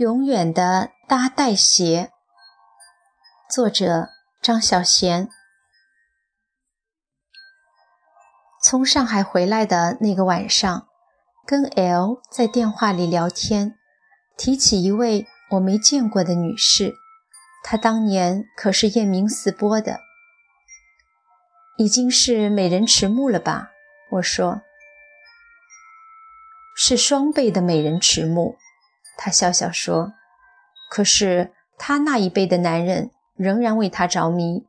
永远的搭带鞋，作者张小娴。从上海回来的那个晚上，跟 L 在电话里聊天，提起一位我没见过的女士，她当年可是艳名四播的，已经是美人迟暮了吧？我说，是双倍的美人迟暮。他笑笑说：“可是他那一辈的男人仍然为她着迷。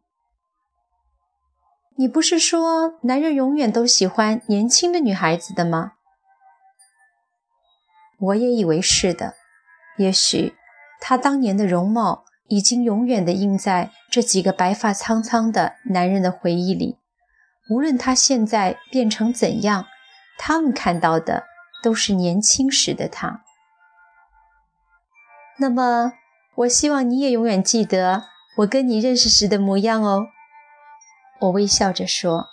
你不是说男人永远都喜欢年轻的女孩子的吗？”我也以为是的。也许他当年的容貌已经永远地印在这几个白发苍苍的男人的回忆里。无论他现在变成怎样，他们看到的都是年轻时的他。那么，我希望你也永远记得我跟你认识时的模样哦。我微笑着说：“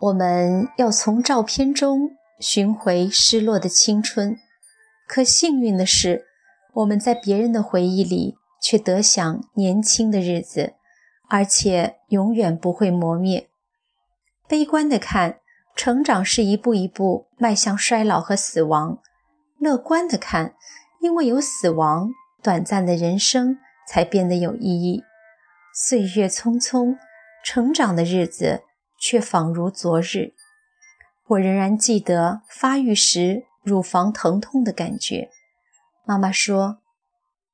我们要从照片中寻回失落的青春，可幸运的是，我们在别人的回忆里却得享年轻的日子，而且永远不会磨灭。悲观的看，成长是一步一步迈向衰老和死亡。”乐观的看，因为有死亡，短暂的人生才变得有意义。岁月匆匆，成长的日子却仿如昨日。我仍然记得发育时乳房疼痛的感觉。妈妈说：“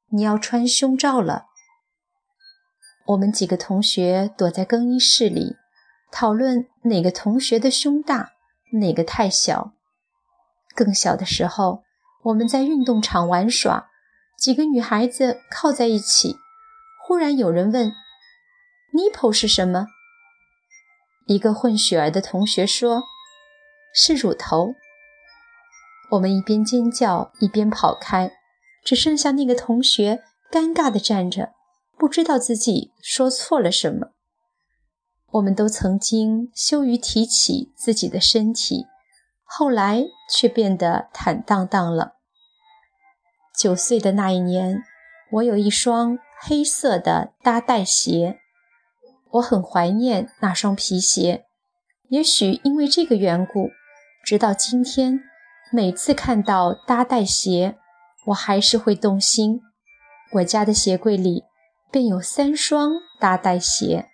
你要穿胸罩了。”我们几个同学躲在更衣室里，讨论哪个同学的胸大，哪个太小。更小的时候。我们在运动场玩耍，几个女孩子靠在一起。忽然有人问：“nipple 是什么？”一个混血儿的同学说：“是乳头。”我们一边尖叫一边跑开，只剩下那个同学尴尬地站着，不知道自己说错了什么。我们都曾经羞于提起自己的身体。后来却变得坦荡荡了。九岁的那一年，我有一双黑色的搭带鞋，我很怀念那双皮鞋。也许因为这个缘故，直到今天，每次看到搭带鞋，我还是会动心。我家的鞋柜里便有三双搭带鞋。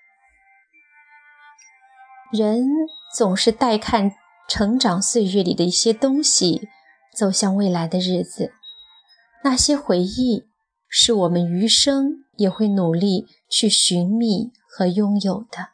人总是带看。成长岁月里的一些东西，走向未来的日子，那些回忆是我们余生也会努力去寻觅和拥有的。